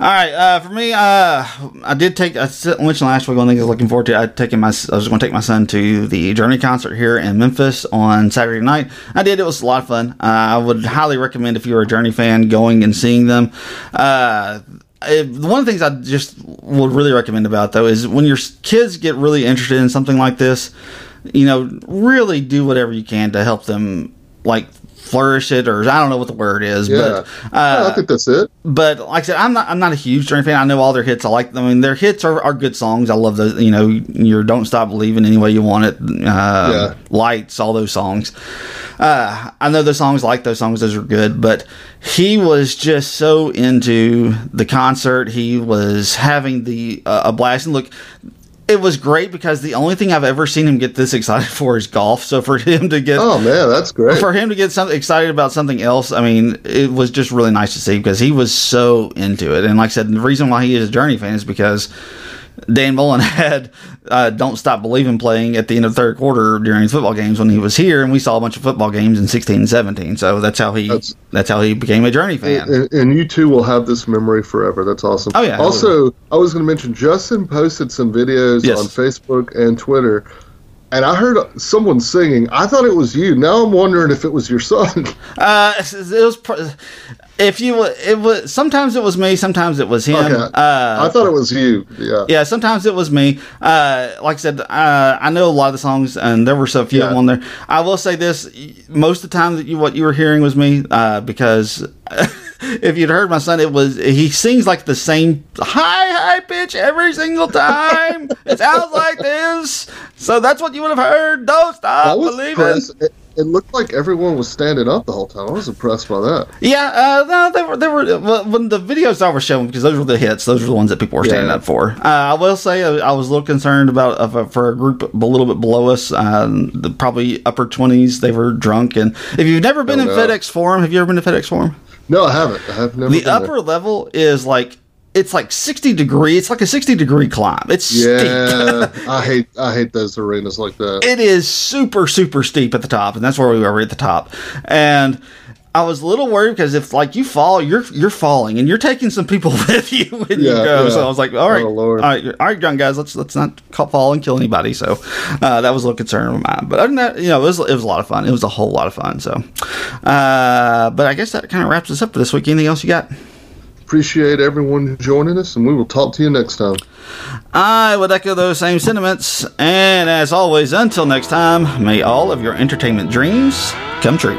All right. Uh, for me, uh, I did take. I mentioned last week. One thing I was looking forward to. I taking my. I was going to take my son to the Journey concert here in Memphis on Saturday night. I did. It was a lot of fun. Uh, I would highly recommend if you're a Journey fan going and seeing them. Uh, Uh, if, one of the things I just would really recommend about though is when your kids get really interested in something like this, you know, really do whatever you can to help them like flourish it or I don't know what the word is,
Yeah.
but
Yeah,
uh,
I think that's it.
but like I said, I'm not I'm not a huge Journey fan. I know all their hits. I like them. I mean, their hits are, are good songs. I love those. You know, your "Don't Stop Believing" any way you want it. Uh,
Yeah.
Lights, all those songs. Uh, I know those songs. Like those songs. Those are good. But he was just so into the concert. He was having the uh, a blast. And look. It was great because the only thing I've ever seen him get this excited for is golf. So for him to get
Oh man, that's great.
for him to get something excited about something else, I mean, it was just really nice to see because he was so into it. And like I said, the reason why he is a Journey fan is because Dan Mullen had uh, "Don't Stop Believing" playing at the end of the third quarter during football games when he was here, and we saw a bunch of football games in sixteen and seventeen. So that's how he that's, that's how he became a Journey fan.
And, and, you two will have this memory forever. That's awesome.
Oh yeah.
Also, I was going to mention Justin posted some videos yes. on Facebook and Twitter and I heard someone singing. I thought it was you. Now I'm wondering if it was your son.
Uh, it was. If you, it was. Sometimes it was me. Sometimes it was him. Okay. Uh,
I thought it was you. Yeah.
Yeah. Sometimes it was me. Uh, like I said, uh, I know a lot of the songs, and there were so few yeah. on there. I will say this: most of the time that you what you were hearing was me, uh, because. if you'd heard my son, it was he sings like the same high high pitch every single time. it sounds like this, so that's what you would have heard. Don't stop believing.
It, looked like everyone was standing up the whole time. I was impressed by that.
Yeah, uh, no, they were they were when the videos I was showing because those were the hits. Those were the ones that people were standing yeah. up for. Uh, I will say I, uh, I, was a little concerned about uh, for a group a little bit below us, um, the probably upper twenties. They were drunk, and if you've never been oh, in no. FedEx Forum, have you ever been to FedEx Forum?
No, I haven't. I have never.
The upper there. level is like it's like 60 degree. It's like a 60 degree climb. It's
yeah. I hate I hate those arenas like that.
It is super super steep at the top, and that's where we were at the top. And I was a little worried because if like you fall, you're you're falling, and you're taking some people with you when yeah, you go. Yeah. So I was like, all right, oh, all right, all right, young guys, let's let's not fall and kill anybody. So uh, that was a little concern of mine. But other than that, you know, it was it was a lot of fun. It was a whole lot of fun. So, uh, but I guess that kind of wraps us up for this week. Anything else you got?
Appreciate everyone joining us, and we will talk to you next time.
I would echo those same sentiments, and as always, until next time, may all of your entertainment dreams come true.